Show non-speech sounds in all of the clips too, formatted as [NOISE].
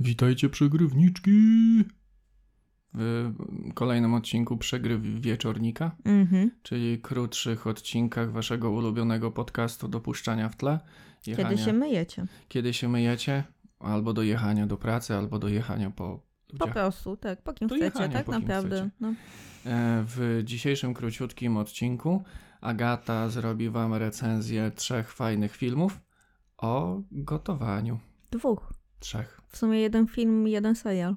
Witajcie przegrywniczki! W kolejnym odcinku Przegryw Wieczornika, Mhm. czyli krótszych odcinkach waszego ulubionego podcastu dopuszczania w tle. Kiedy się myjecie? kiedy się myjecie, albo do jechania do pracy, albo do jechania po Po ludziach. prostu, tak, po kim Do chcecie, jechania, tak po naprawdę. chcecie. No. E, W dzisiejszym króciutkim odcinku Agata zrobi wam recenzję trzech fajnych filmów o gotowaniu. Dwóch. Trzech. W sumie jeden film, jeden serial.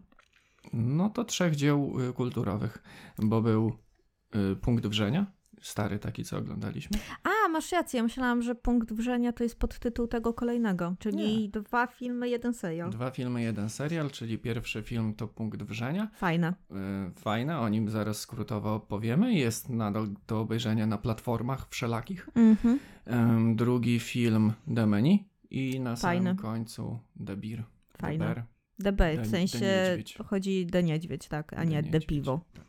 No to trzech dzieł y, kulturowych, bo był y, Punkt Wrzenia, stary taki, co oglądaliśmy. A, masz rację, ja myślałam, że punkt wrzenia to jest podtytuł tego kolejnego, czyli dwa filmy, jeden serial. Dwa filmy, jeden serial, czyli pierwszy film to Punkt Wrzenia. Fajne. Y, Fajne, o nim zaraz skrótowo opowiemy. Jest nadal do obejrzenia na platformach wszelakich. Mhm. Drugi film The Menu i na Fajne. samym końcu. The Fajne. Bear, The- w sensie Niedźwiedź. chodzi The Niedźwiedź, tak, a The nie Niedźwiedź. Piwo. Tak.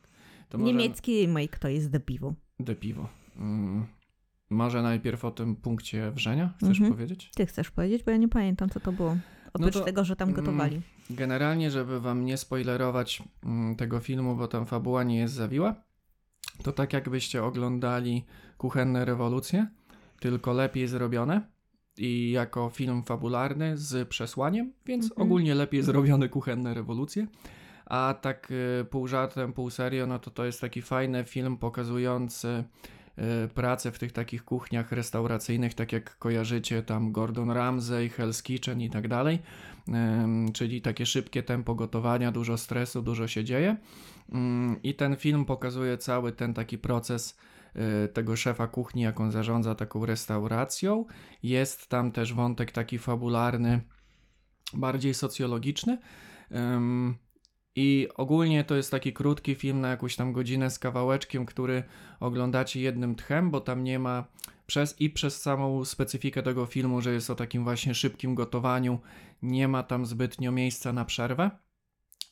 Może Niemiecki remake to jest The Piwo. The Piwo. Ym, Może najpierw o tym punkcie wrzenia chcesz Mhm. powiedzieć? Ty chcesz powiedzieć, bo ja nie pamiętam, co to było. Oprócz to, tego, że tam mm, gotowali. Generalnie, żeby wam nie spoilerować mm, tego filmu, bo tam fabuła nie jest zawiła, to tak jakbyście oglądali Kuchenne Rewolucje, tylko lepiej zrobione i jako film fabularny z przesłaniem, więc Mhm. ogólnie lepiej zrobione Kuchenne Rewolucje. A tak y, pół żartem, pół serio, no to to jest taki fajny film pokazujący y, pracę w tych takich kuchniach restauracyjnych, tak jak kojarzycie tam Gordon Ramsay, Hell's Kitchen i tak dalej. Czyli takie szybkie tempo gotowania, dużo stresu, dużo się dzieje. Ym, I ten film pokazuje cały ten taki proces tego szefa kuchni, jak on zarządza taką restauracją. Jest tam też wątek taki fabularny, bardziej socjologiczny. I ogólnie to jest taki krótki film na jakąś tam godzinę z kawałeczkiem, który oglądacie jednym tchem, bo tam nie ma przez i przez samą specyfikę tego filmu, że jest o takim właśnie szybkim gotowaniu, nie ma tam zbytnio miejsca na przerwę,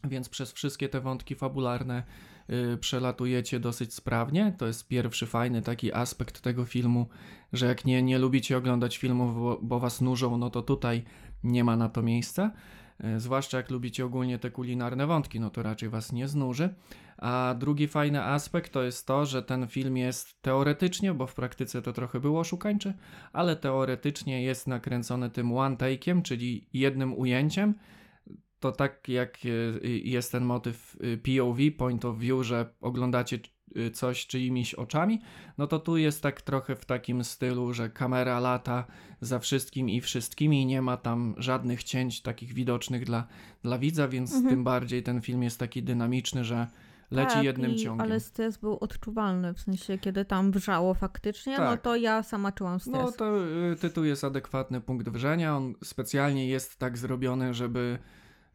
więc przez wszystkie te wątki fabularne y, przelatujecie dosyć sprawnie. To jest pierwszy fajny taki aspekt tego filmu, że jak nie, nie lubicie oglądać filmów, bo, bo was nużą, no to tutaj nie ma na to miejsca. Y, Zwłaszcza jak lubicie ogólnie te kulinarne wątki, no to raczej was nie znuży. A drugi fajny aspekt to jest to, że ten film jest teoretycznie, bo w praktyce to trochę było oszukańcze, ale teoretycznie jest nakręcony tym one take'iem, czyli jednym ujęciem. To tak jak e, jest ten motyw e, POV, point of view, że oglądacie e, coś czyimiś oczami, no to tu jest tak trochę w takim stylu, że kamera lata za wszystkim i wszystkimi, nie ma tam żadnych cięć takich widocznych dla, dla widza, więc Mhm. tym bardziej ten film jest taki dynamiczny, że leci tak, jednym i, ciągiem. Ale stres był odczuwalny, w sensie kiedy tam wrzało faktycznie, no Tak. to ja sama czułam stres. No to y, tytuł jest adekwatny punkt wrzenia. On specjalnie jest tak zrobiony, żeby.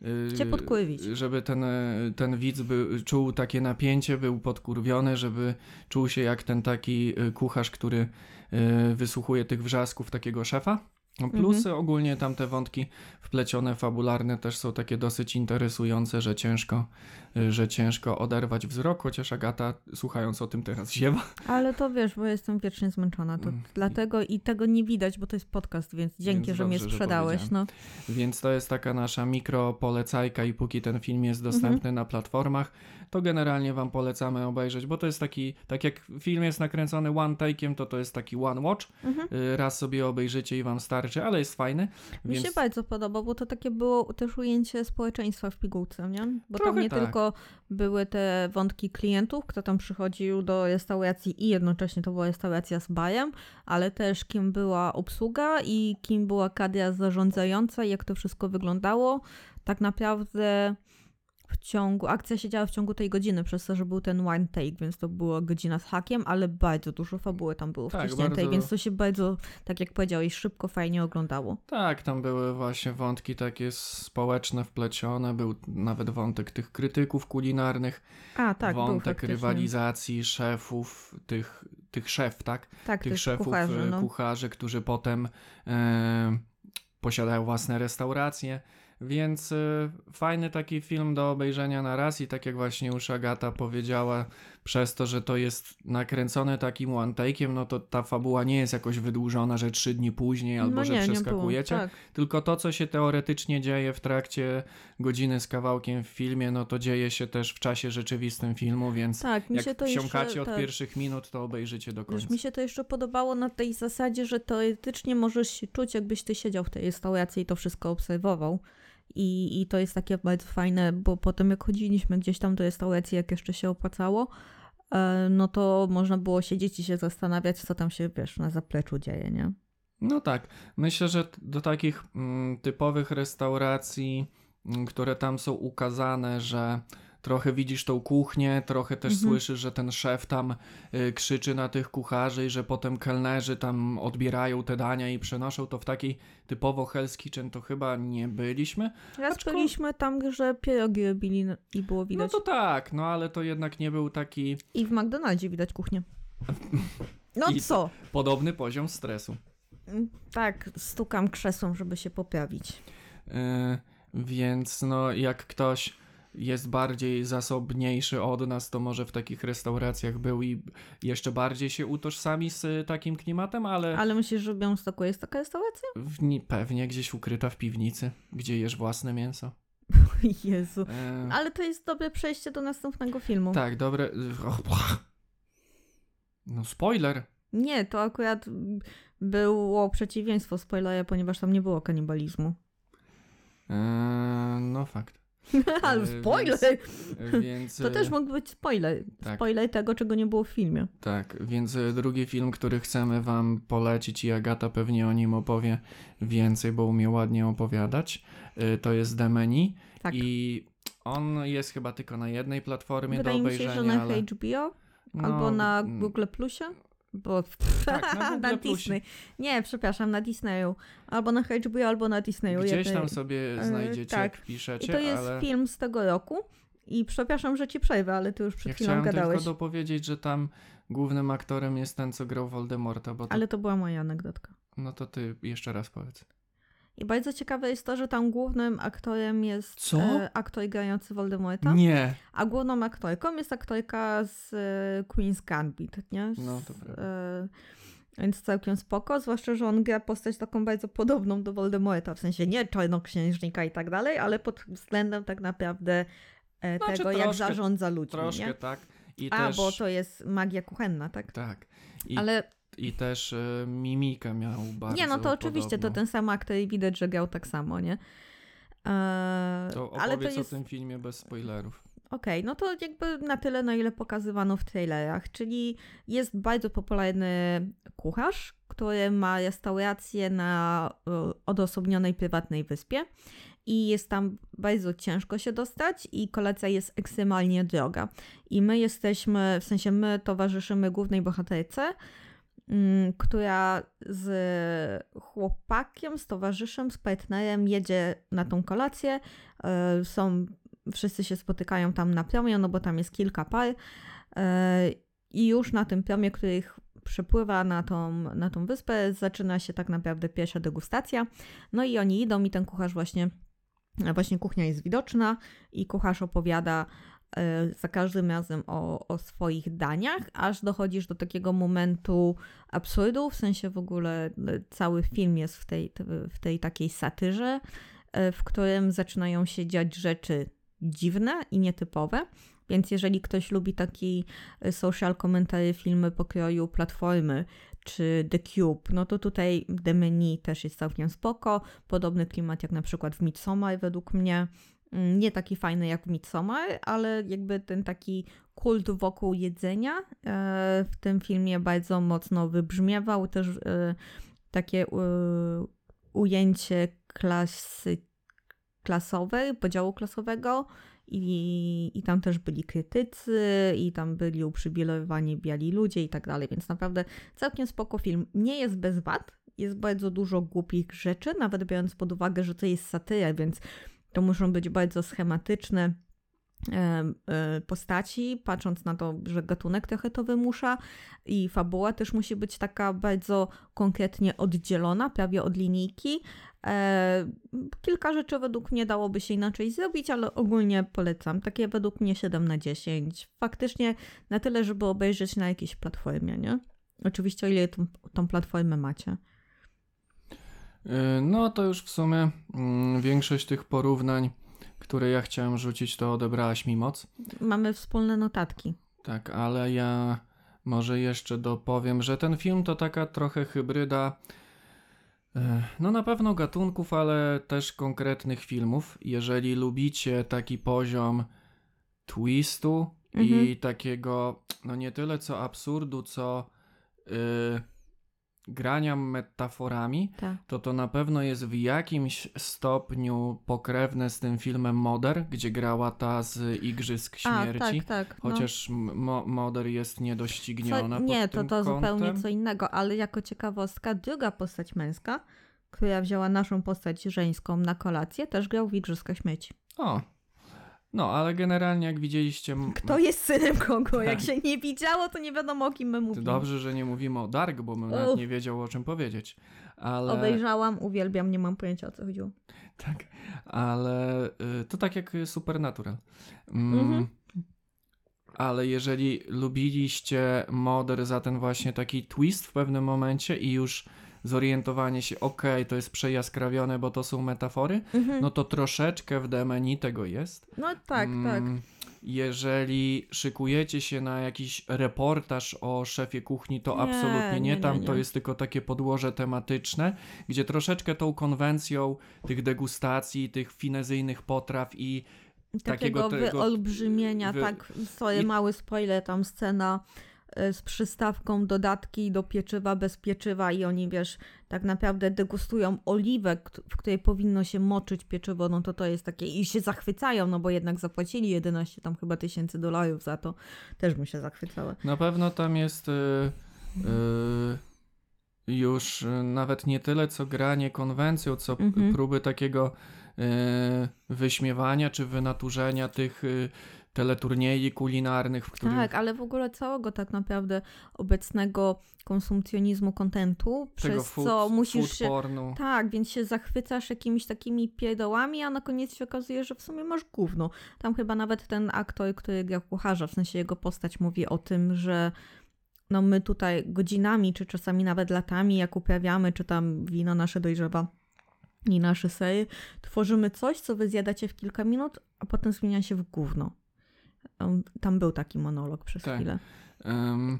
Y, Cię podkurwić. Żeby ten, y, ten widz by, czuł takie napięcie, był podkurwiony, żeby czuł się jak ten taki y, kucharz, który y, wysłuchuje tych wrzasków takiego szefa. No Plus Mhm. ogólnie tam te wątki wplecione, fabularne też są takie dosyć interesujące, że ciężko, y, że ciężko oderwać wzrok, chociaż Agata słuchając o tym teraz ziewa. Ale to wiesz, bo jestem wiecznie zmęczona, to Mm. dlatego i tego nie widać, bo to jest podcast, więc dzięki, Więc że mnie dobrze, że sprzedałeś. No. Więc to jest taka nasza mikro polecajka i póki ten film jest dostępny Mhm. na platformach, to generalnie wam polecamy obejrzeć, bo to jest taki, tak jak film jest nakręcony one take'iem, to to jest taki one watch. Mhm. Y, Raz sobie obejrzycie i wam starczy, ale jest fajny. Mi Więc się bardzo podoba, bo to takie było też ujęcie społeczeństwa w pigułce, nie? Bo Trochę tam nie tak. tylko były te wątki klientów, kto tam przychodził do restauracji i jednocześnie to była restauracja z bajem, ale też kim była obsługa i kim była kadra zarządzająca, jak to wszystko wyglądało. Tak naprawdę w ciągu, akcja się działa w ciągu tej godziny, przez to, że był ten one take, więc to była godzina z hakiem, ale bardzo dużo fabuły tam było Tak, wciśniętej, bardzo- więc to się bardzo, tak jak powiedziałeś, szybko, fajnie oglądało. tak, tam były właśnie wątki takie społeczne wplecione, był nawet wątek tych krytyków kulinarnych, A, tak, wątek rywalizacji szefów, tych, tych szef, tak? Tak, tych tych szefów, kucharzy, e, no. kucharzy, którzy potem e, posiadają własne restauracje. Więc y, fajny taki film do obejrzenia na raz i tak jak właśnie już Agata powiedziała, przez to, że to jest nakręcone takim one take'iem, no to ta fabuła nie jest jakoś wydłużona, że trzy dni później albo no że nie, nie było. przeskakujecie. Tak. Tylko to, co się teoretycznie dzieje w trakcie godziny z kawałkiem w filmie, no to dzieje się też w czasie rzeczywistym filmu, więc tak, mi jak wsiąkacie jeszcze, od tak. pierwszych minut, to obejrzycie do końca. Wiesz, mi się to jeszcze podobało na tej zasadzie, że teoretycznie możesz się czuć, jakbyś ty siedział w tej restauracji i to wszystko obserwował. I, I to jest takie bardzo fajne, bo potem jak chodziliśmy gdzieś tam do restauracji, jak jeszcze się opłacało, e, no to można było siedzieć i się zastanawiać, co tam się, wiesz, na zapleczu dzieje, nie? No tak, myślę, że do takich mm, typowych restauracji, mm, które tam są ukazane, że trochę widzisz tą kuchnię, trochę też Mhm. słyszysz, że ten szef tam y, krzyczy na tych kucharzy i że potem kelnerzy tam odbierają te dania i przenoszą to w takiej typowo Hell's Kitchen, to chyba nie byliśmy. Raz Aczko- byliśmy tam, że pierogi robili i było No widać. to tak, no ale to jednak nie był taki I w McDonaldzie widać kuchnię. [LAUGHS] No I- co? podobny poziom stresu. Mm, Tak, stukam krzesłem, żeby się poprawić. Yy, więc no, jak ktoś jest bardziej zasobniejszy od nas, to może w takich restauracjach był i jeszcze bardziej się utożsami z takim klimatem, ale, Ale myślisz, że w Białymstoku jest taka restauracja? w, ni- pewnie gdzieś ukryta w piwnicy, gdzie jesz własne mięso. [LAUGHS] Jezu. Yy, Ale to jest dobre przejście do następnego filmu. tak, dobre. No, spoiler. Nie, to akurat było przeciwieństwo spoilera, ponieważ tam nie było kanibalizmu. Yy, no, fakt. [LAUGHS] Ale Yy, spoiler! Yy, Więc, To yy, też mógł być spoiler. tak. Spoiler tego, czego nie było w filmie. Tak, więc drugi film, który chcemy Wam polecić, i Agata pewnie o nim opowie więcej, bo umie ładnie opowiadać, to jest Demeni. Tak. I on jest chyba tylko na jednej platformie Wydaje do mi się, obejrzenia. że na ale... HBO no, albo na mm, Google Plusie. Bo... [LAUGHS] Tak, na Google na Plusie. Disney. Nie, przepraszam, na Disneyu. Albo na HBO, albo na Disneyu. Gdzieś tam sobie e, znajdziecie, tak. jak I piszecie, to jest ale film z tego roku. I przepraszam, że ci przejdę, ale ty już przed ja chwilą chciałem gadałeś. tylko dopowiedzieć, że tam głównym aktorem jest ten, co grał Voldemorta, bo to... Ale to była moja anegdotka. no to ty jeszcze raz powiedz. I bardzo ciekawe jest to, że tam głównym aktorem jest Co? e, aktor grający Voldemorta, Nie! a główną aktorką jest aktorka z e, Queen's Gambit, nie? Z, No, to prawda. E, więc całkiem spoko, zwłaszcza, że on gra postać taką bardzo podobną do Voldemorta, w sensie nie czarnoksiężnika i tak dalej, ale pod względem tak naprawdę e, Znaczy tego, jak troszkę- zarządza ludźmi, Troszkę nie? tak. I A, też... bo to jest magia kuchenna, tak? Tak. I Ale I też y, mimikę miał bardzo nie, no to oczywiście, to ten sam aktor i widać, że grał tak samo, nie? E, To ale to jest... o tym filmie bez spoilerów. Okej, no to jakby na tyle, na ile pokazywano w trailerach, czyli jest bardzo popularny kucharz, który ma restaurację na e, odosobnionej prywatnej wyspie i jest tam bardzo ciężko się dostać i kolacja jest ekstremalnie droga. I my jesteśmy, w sensie my towarzyszymy głównej bohaterce, która z chłopakiem, z towarzyszem, z partnerem jedzie na tą kolację. E, Są, wszyscy się spotykają tam na promie, no bo tam jest kilka par. E, I już na tym promie, który ich przepływa na tą, na tą wyspę, zaczyna się tak naprawdę pierwsza degustacja. No i oni idą i ten kucharz właśnie, właśnie kuchnia jest widoczna i kucharz opowiada za każdym razem o, o swoich daniach, aż dochodzisz do takiego momentu absurdu, w sensie w ogóle e, cały film jest w tej, w tej takiej satyrze, e, w którym zaczynają się dziać rzeczy dziwne i nietypowe. Więc jeżeli ktoś lubi taki e, social commentary, filmy pokroju Platformy czy The Cube, no to tutaj The Menu też jest całkiem spoko. Podobny klimat jak na przykład w Midsommar według mnie. Mm, Nie taki fajny jak Midsommar, ale jakby ten taki kult wokół jedzenia e, w tym filmie bardzo mocno wybrzmiewał. Też e, takie e, ujęcie klasy klasowej, podziału klasowego i, i tam też byli krytycy i tam byli uprzywilejowani biali ludzie i tak dalej, więc naprawdę całkiem spoko film. Nie jest bez wad, jest bardzo dużo głupich rzeczy, nawet biorąc pod uwagę, że to jest satyra, więc to muszą być bardzo schematyczne e, postaci, patrząc na to, że gatunek trochę to wymusza i fabuła też musi być taka bardzo konkretnie oddzielona, prawie od linijki. E, kilka rzeczy według mnie dałoby się inaczej zrobić, ale ogólnie polecam. Takie według mnie 7 na 10. Faktycznie na tyle, żeby obejrzeć na jakiejś platformie, nie? Oczywiście o ile tą, tą platformę macie. Y, No to już w sumie mm, większość tych porównań, które ja chciałem rzucić, to odebrałaś mi moc. Mamy wspólne notatki. Tak, ale ja może jeszcze dopowiem, że ten film to taka trochę hybryda. e, No na pewno gatunków, ale też konkretnych filmów. Jeżeli lubicie taki poziom twistu i Mhm. takiego, no nie tyle co absurdu, co y, grania metaforami, Tak. to to na pewno jest w jakimś stopniu pokrewne z tym filmem Moder, gdzie grała ta z Igrzysk A, Śmierci. tak, tak. no. Chociaż m- mo- Moder jest Co, niedościgniona. nie, pod to, to zupełnie kątem. co innego, ale jako ciekawostka, druga postać męska, która wzięła naszą postać żeńską na kolację, też grał w Igrzyska Śmieci. O. No, ale generalnie jak widzieliście. Kto jest synem kogo? Jak Tak. się nie widziało, to nie wiadomo o kim my mówimy. Dobrze, że nie mówimy o Dark, bo bym nawet Uff. nie wiedział o czym powiedzieć. Ale. Obejrzałam, uwielbiam, nie mam pojęcia o co chodziło. Tak, ale y, to tak jak Supernatural. Mm, Mhm. Ale jeżeli lubiliście Moder za ten właśnie taki twist w pewnym momencie i już zorientowanie się, okej, to jest przejaskrawione, bo to są metafory, Mhm. no to troszeczkę w DMNI tego jest. No tak, tak. Mm, Jeżeli szykujecie się na jakiś reportaż o szefie kuchni, to Nie, absolutnie nie. nie, nie, Tam to nie. jest tylko takie podłoże tematyczne, gdzie troszeczkę tą konwencją tych degustacji, tych finezyjnych potraw i Takiego takiego wyolbrzymienia, wy- tak, sorry, i- mały spoiler, tam scena z przystawką dodatki do pieczywa bez pieczywa i oni, wiesz, tak naprawdę degustują oliwę, w której powinno się moczyć pieczywo, no to to jest takie, i się zachwycają, no bo jednak zapłacili 11 tam chyba tysięcy dolarów za to, też bym się zachwycała. na pewno tam jest y, y, już y, nawet nie tyle co granie konwencją, co Mhm. próby takiego y, wyśmiewania czy wynaturzenia tych teleturniejów kulinarnych, w których Tak, ale w ogóle całego tak naprawdę obecnego konsumpcjonizmu kontentu, przez food, co musisz food się... pornu. Tak, więc się zachwycasz jakimiś takimi pierdołami, a na koniec się okazuje, że w sumie masz gówno. Tam chyba nawet ten aktor, który grał kucharza, w sensie jego postać mówi o tym, że no my tutaj godzinami, czy czasami nawet latami, jak uprawiamy, czy tam wino nasze dojrzewa i nasze sery, tworzymy coś, co wy zjadacie w kilka minut, a potem zmienia się w gówno. Tam był taki monolog przez Tak. chwilę.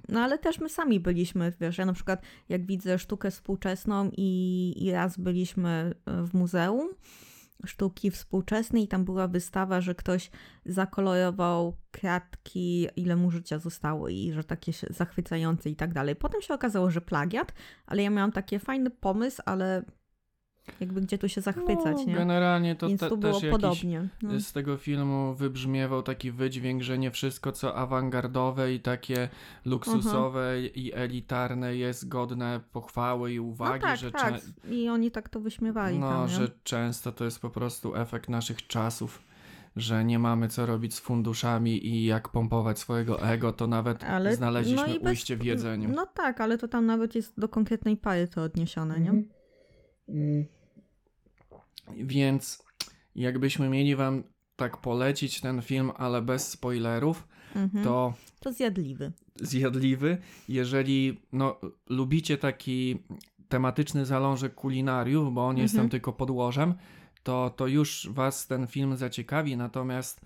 No ale też my sami byliśmy, wiesz, ja na przykład jak widzę sztukę współczesną i, i raz byliśmy e, w muzeum sztuki współczesnej i tam była wystawa, że ktoś zakolorował kratki, ile mu życia zostało i że takie zachwycające i tak dalej. Potem się okazało, że plagiat, ale ja miałam taki fajny pomysł, ale jakby gdzie tu się zachwycać, no, nie? Generalnie to Więc te, tu było też podobnie. No. z tego filmu wybrzmiewał taki wydźwięk, że nie wszystko co awangardowe i takie luksusowe i elitarne jest godne pochwały i No uwagi, tak, że, tak. cze- I oni tak to wyśmiewali no, tam, że często to jest po prostu efekt naszych czasów. Że nie mamy co robić z funduszami i jak pompować swojego ego, to nawet Ale- znaleźliśmy no i bez- ujście w jedzeniu. No tak, ale to tam nawet jest do konkretnej pary to odniesione, nie? Mhm. Więc jakbyśmy mieli wam tak polecić ten film, ale bez spoilerów, Mhm. to To zjadliwy. zjadliwy. Jeżeli no, lubicie taki tematyczny zalążek kulinariów, bo on jest Mhm. tam tylko podłożem, to, to już was ten film zaciekawi, natomiast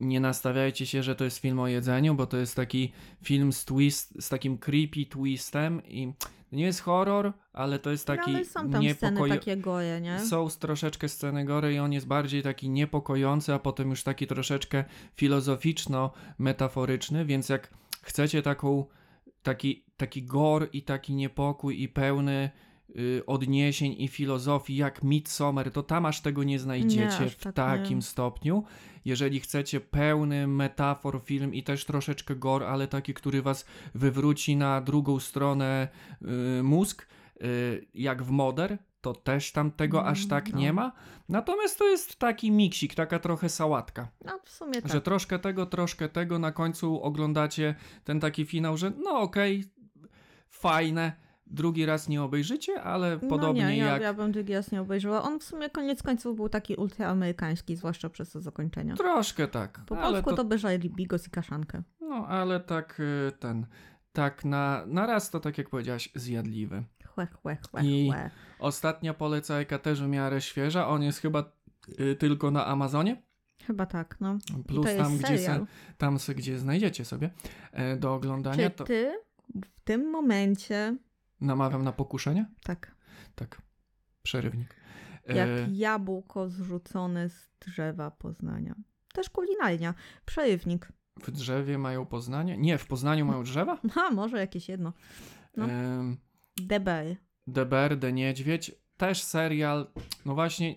nie nastawiajcie się, że to jest film o jedzeniu, bo to jest taki film z twist, z takim creepy twistem i nie jest horror, ale to jest taki no, ale są tam sceny niepokojo- takie goje, nie? są troszeczkę sceny gory i on jest bardziej taki niepokojący, a potem już taki troszeczkę filozoficzno-metaforyczny, więc jak chcecie taką, taki, taki gor i taki niepokój i pełny odniesień i filozofii jak Midsommar, to tam aż tego nie znajdziecie Nie, aż w tak takim nie. stopniu. Jeżeli chcecie pełny metafor film i też troszeczkę gor, ale taki, który was wywróci na drugą stronę y, mózg, y, jak w Moder, to też tam tego aż Mm, tak no. nie ma. Natomiast to jest taki miksik, taka trochę sałatka. No w sumie tak. Że troszkę tego, troszkę tego, na końcu oglądacie ten taki finał, że no okej, fajne, drugi raz nie obejrzycie, ale podobnie no nie, ja, jak... ja bym drugi raz nie obejrzała. On w sumie koniec końców był taki ultraamerykański, zwłaszcza przez to zakończenie. Troszkę tak. Po polsku to, to Bigos i Kaszankę. No, ale tak y, ten... Tak na, na raz to, tak jak powiedziałaś, zjadliwy. Chłe, chłe, chłe, I- chłe. Ostatnia polecajka też w miarę świeża. On jest chyba y, tylko na Amazonie. Chyba tak, no. Plus tam, gdzie, se, tam gdzie znajdziecie sobie e, do oglądania, Czy to ty w tym momencie, namawiam na pokuszenie. tak, Tak, przerywnik. E, jak jabłko zrzucone z drzewa Poznania. Też kulinarnia. Przerywnik. w drzewie mają Poznanie? Nie, w Poznaniu mają drzewa? [LAUGHS] Ha, może jakieś jedno. No. Em, DB. DBR, The Niedźwiedź, też serial, no właśnie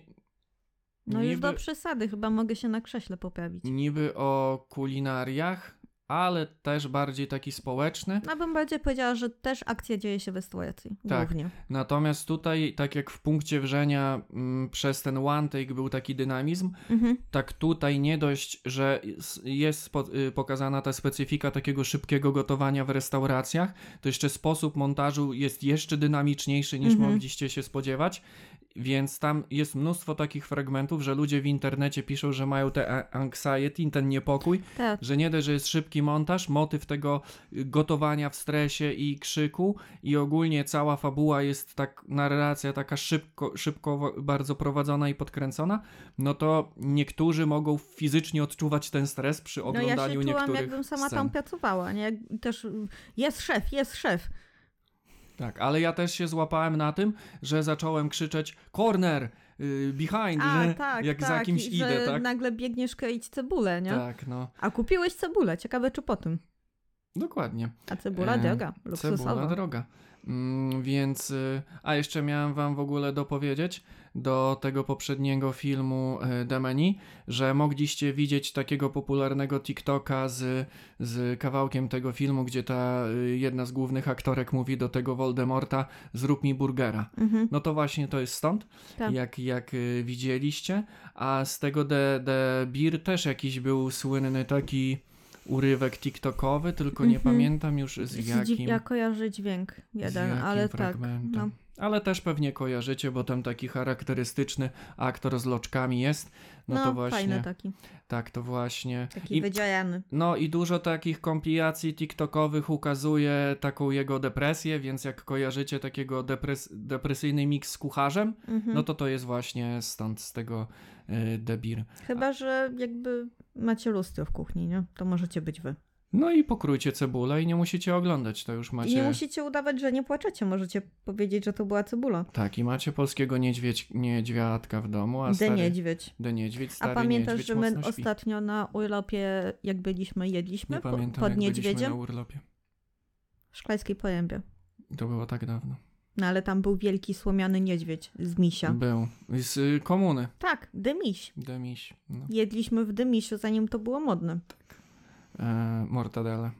No już niby, do przesady, chyba mogę się na krześle poprawić. niby o kulinariach, ale też bardziej taki społeczny. No bym bardziej powiedziała, że też akcja dzieje się w restauracji. Tak. Głównie. Natomiast tutaj, tak jak w punkcie wrzenia mm, przez ten one take był taki dynamizm, Mhm. tak tutaj nie dość, że jest- y, pokazana ta specyfika takiego szybkiego gotowania w restauracjach, to jeszcze sposób montażu jest jeszcze dynamiczniejszy niż Mhm. mogliście się spodziewać. Więc tam jest mnóstwo takich fragmentów, że ludzie w internecie piszą, że mają te anxiety, ten niepokój, Tak. że nie dość, że jest szybki montaż, motyw tego y, gotowania w stresie i krzyku i ogólnie cała fabuła jest tak, narracja taka szybko, szybko bardzo prowadzona i podkręcona, no to niektórzy mogą fizycznie odczuwać ten stres przy No ja oglądaniu się czułam, niektórych jakbym sama scen. tam pracowała. Nie? Też y, jest szef, jest szef. Tak, ale ja też się złapałem na tym, że zacząłem krzyczeć corner, y, behind, A, że tak, jak tak. za kimś i idę, tak? nagle biegniesz kroić cebulę, nie? Tak, no, A kupiłeś cebulę. Ciekawe, czy po tym. dokładnie. A cebula E, droga, Cebula luksusowa. droga. Mm, więc, y, a jeszcze miałem wam w ogóle dopowiedzieć do tego poprzedniego filmu y, Demeni, że mogliście widzieć takiego popularnego TikToka z, z kawałkiem tego filmu, gdzie ta y, jedna z głównych aktorek mówi do tego Voldemorta, zrób mi burgera. Mhm. No to właśnie to jest stąd, Tak. jak, jak widzieliście. A z tego The, The Beer też jakiś był słynny taki urywek TikTokowy, tylko nie Mhm. pamiętam już z jakim, Ja kojarzę dźwięk jeden, ale tak. fragmentem. No. Ale też pewnie kojarzycie, bo tam taki charakterystyczny aktor z loczkami jest. No, No, to właśnie, fajny taki. tak, to właśnie. Taki I- wydziajany. No i dużo takich kompilacji TikTokowych ukazuje taką jego depresję, więc jak kojarzycie takiego depres depresyjny miks z kucharzem, Mhm. no to to jest właśnie stąd, z tego debir. Chyba, że jakby macie lustro w kuchni, nie? To możecie być wy. No i pokrójcie cebulę i nie musicie oglądać, to już macie... I nie musicie udawać, że nie płaczecie. Możecie powiedzieć, że to była cebula. Tak, i macie polskiego niedźwiedź, niedźwiadka w domu, a De stary... niedźwiedź. De niedźwiedź, A stary pamiętasz, niedźwiedź że my ostatnio na urlopie, jak byliśmy, jedliśmy Nie po, pamiętam, pod jak niedźwiedziem na urlopie. w Szklajskiej Porębie. To było tak dawno. No ale tam był wielki słomiany niedźwiedź z misia. Był. Z y, komuny. Tak, dymiś. Demiś. No. Jedliśmy w dymisiu, zanim to było modne. E, mortadele.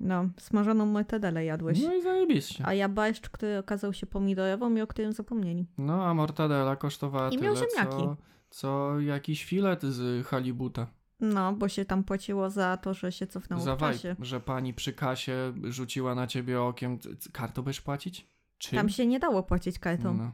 No, smażoną mortadelę jadłeś. No i zajebiście. A ja który okazał się pomidorową i o którym zapomnieli. No, a mortadela kosztowała I tyle, miał ziemniaki. co, co jakiś filet z halibuta. No, bo się tam płaciło za to, że się cofnęło Za w czasie. że pani przy kasie rzuciła na ciebie okiem. Kartą będziesz płacić? Czym? Tam się nie dało płacić kartą. No.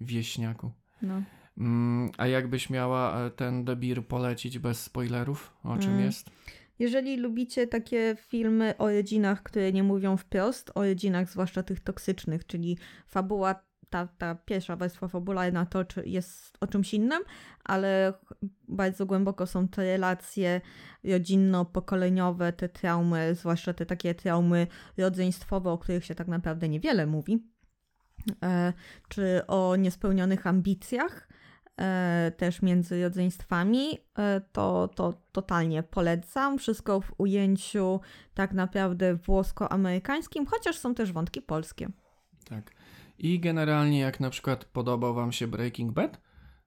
Wieśniaku. No. Mm, a jakbyś miała e, ten debir polecić bez spoilerów? O czym Mm. jest? Jeżeli lubicie takie filmy o rodzinach, które nie mówią wprost, o rodzinach zwłaszcza tych toksycznych, czyli fabuła, ta, ta pierwsza warstwa fabularna to jest o czymś innym, ale bardzo głęboko są te relacje rodzinno-pokoleniowe, te traumy, zwłaszcza te takie traumy rodzeństwowe, o których się tak naprawdę niewiele mówi, e, czy o niespełnionych ambicjach, e, też między rodzeństwami, e, to, to totalnie polecam. Wszystko w ujęciu tak naprawdę włosko-amerykańskim, chociaż są też wątki polskie. Tak. I generalnie jak na przykład podobał wam się Breaking Bad,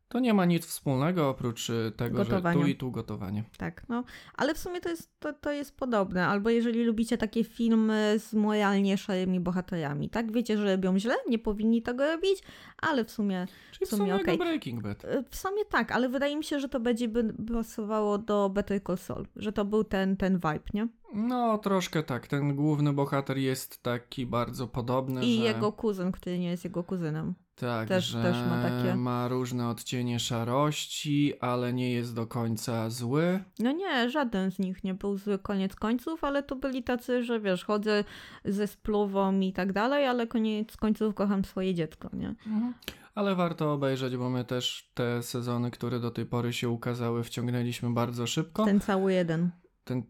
To nie ma nic wspólnego oprócz y, tego, że tu Gotowania. i tu gotowanie. Tak, no. Ale w sumie to jest, to, to jest podobne. Albo jeżeli lubicie takie filmy z moralniejszymi bohaterami, tak? Wiecie, że robią źle, nie powinni tego robić, ale w sumie, Czyli w W sumie sumie okej. jak Breaking Bad. e, w sumie tak, ale wydaje mi się, że to będzie by pasowało do Better Call Saul, że to był ten, ten vibe, nie? No, troszkę tak. Ten główny bohater jest taki bardzo podobny, I że... jego kuzyn, który nie jest jego kuzynem. Tak, Też- że też ma takie- ma różne odcienie szarości, ale nie jest do końca zły. No nie, żaden z nich nie był zły koniec końców, ale to byli tacy, że wiesz, chodzę ze spluwą i tak dalej, ale koniec końców kocham swoje dziecko, nie? Ale warto obejrzeć, bo my też te sezony, które do tej pory się ukazały, wciągnęliśmy bardzo szybko. Ten cały jeden.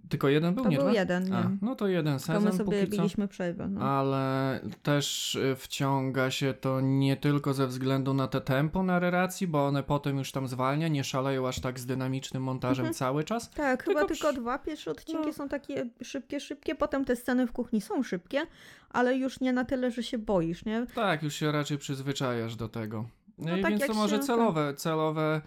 Tylko jeden był, To nie był dwa? jeden, A, nie? no to jeden To my sezon sobie póki co. robiliśmy przerwę. No. Ale też y, wciąga się to nie tylko ze względu na te tempo narracji, bo one potem już tam zwalnia, nie szaleją aż tak z dynamicznym montażem Mhm. cały czas. Tak, Tylko chyba przy- tylko dwa pierwsze odcinki no. są takie szybkie, szybkie, potem te sceny w kuchni są szybkie, ale już nie na tyle, że się boisz, nie? Tak, już się raczej przyzwyczajasz do tego. No No i tak więc to może się- celowe, celowe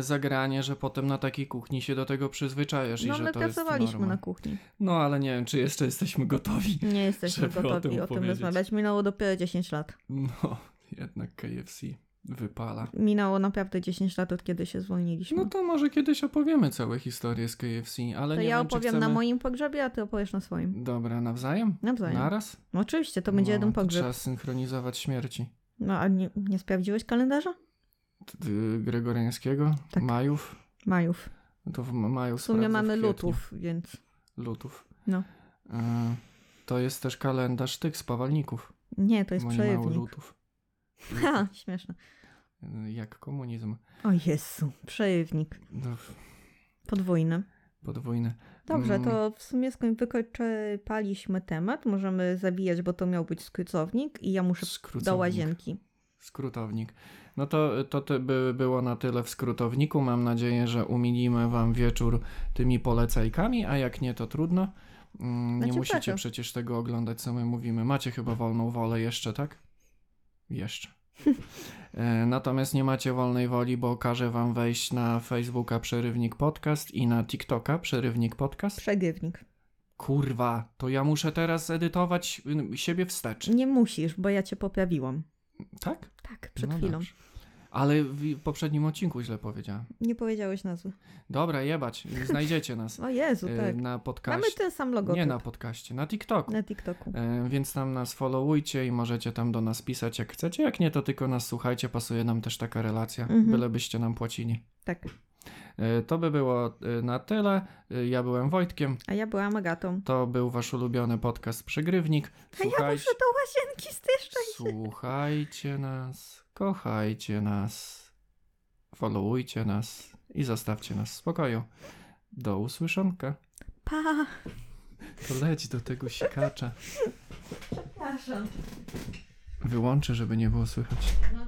zagranie, że potem na takiej kuchni się do tego przyzwyczajasz i No że my to jest pracowaliśmy na kuchni. No ale nie wiem, czy jeszcze jesteśmy gotowi. Nie jesteśmy Żeby o gotowi tym o tym rozmawiać. Minęło dopiero 10 lat. No, jednak KFC wypala. Minęło naprawdę 10 lat od kiedy się zwolniliśmy. No to może kiedyś opowiemy całe historie z KFC, ale to nie ja wiem, opowiem chcemy... na moim pogrzebie, a ty opowiesz na swoim. Dobra, nawzajem? Nawzajem. Naraz? No oczywiście, to będzie no, jeden pogrzeb. Trzeba synchronizować śmierci. No a nie, nie sprawdziłeś kalendarza? Gregoriańskiego? Tak. Majów? Majów. To w maju W sumie mamy w lutów, więc Lutów. No. Y, to jest też kalendarz tych spawalników. nie, to jest bo nie mało lutów. [LAUGHS] Ha, śmieszne. Jak komunizm. O Jezu, przerywnik. No, Podwójny. podwójne. Dobrze, Mm, to w sumie wyczerpaliśmy temat. Możemy zabijać, bo to miał być skrócownik i ja muszę do Skrócownik. łazienki. Skrótownik. No to, to ty by było na tyle w skrótowniku. Mam nadzieję, że umilimy wam wieczór tymi polecajkami, a jak nie, to trudno. Mm, Nie Znaczy musicie przecież tego oglądać, co my mówimy. Macie chyba wolną wolę jeszcze, tak? Jeszcze. [LAUGHS] E, Natomiast nie macie wolnej woli, bo każę wam wejść na Facebooka Przerywnik Podcast i na TikToka Przerywnik Podcast. Przegrywnik. Kurwa, to ja muszę teraz edytować y, siebie wstecz. Nie musisz, bo ja cię poprawiłam. Tak? Tak, przed No chwilą. dobrze. Ale w poprzednim odcinku źle powiedziałem. Nie powiedziałeś nazwy. Dobra, jebać. Znajdziecie nas [LAUGHS] O Jezu, e, tak. na Mamy podcaście. ten sam logotyp Nie na podcaście, na TikToku. na TikToku. E, Więc tam nas followujcie i możecie tam do nas pisać jak chcecie. Jak nie, to tylko nas słuchajcie, pasuje nam też taka relacja, Mhm. bylebyście nam płacili. Tak. E, To by było e, na tyle. E, Ja byłem Wojtkiem. A ja byłam Agatą. To był wasz ulubiony podcast Przegrywnik. A ja Słuchajcie, muszę do łazienki styszczać. słuchajcie nas, kochajcie nas, followujcie nas i zostawcie nas w spokoju. Do usłyszonka. Pa! To leć do tego sikacza. [LAUGHS] Przepraszam. Wyłączę, żeby nie było słychać. No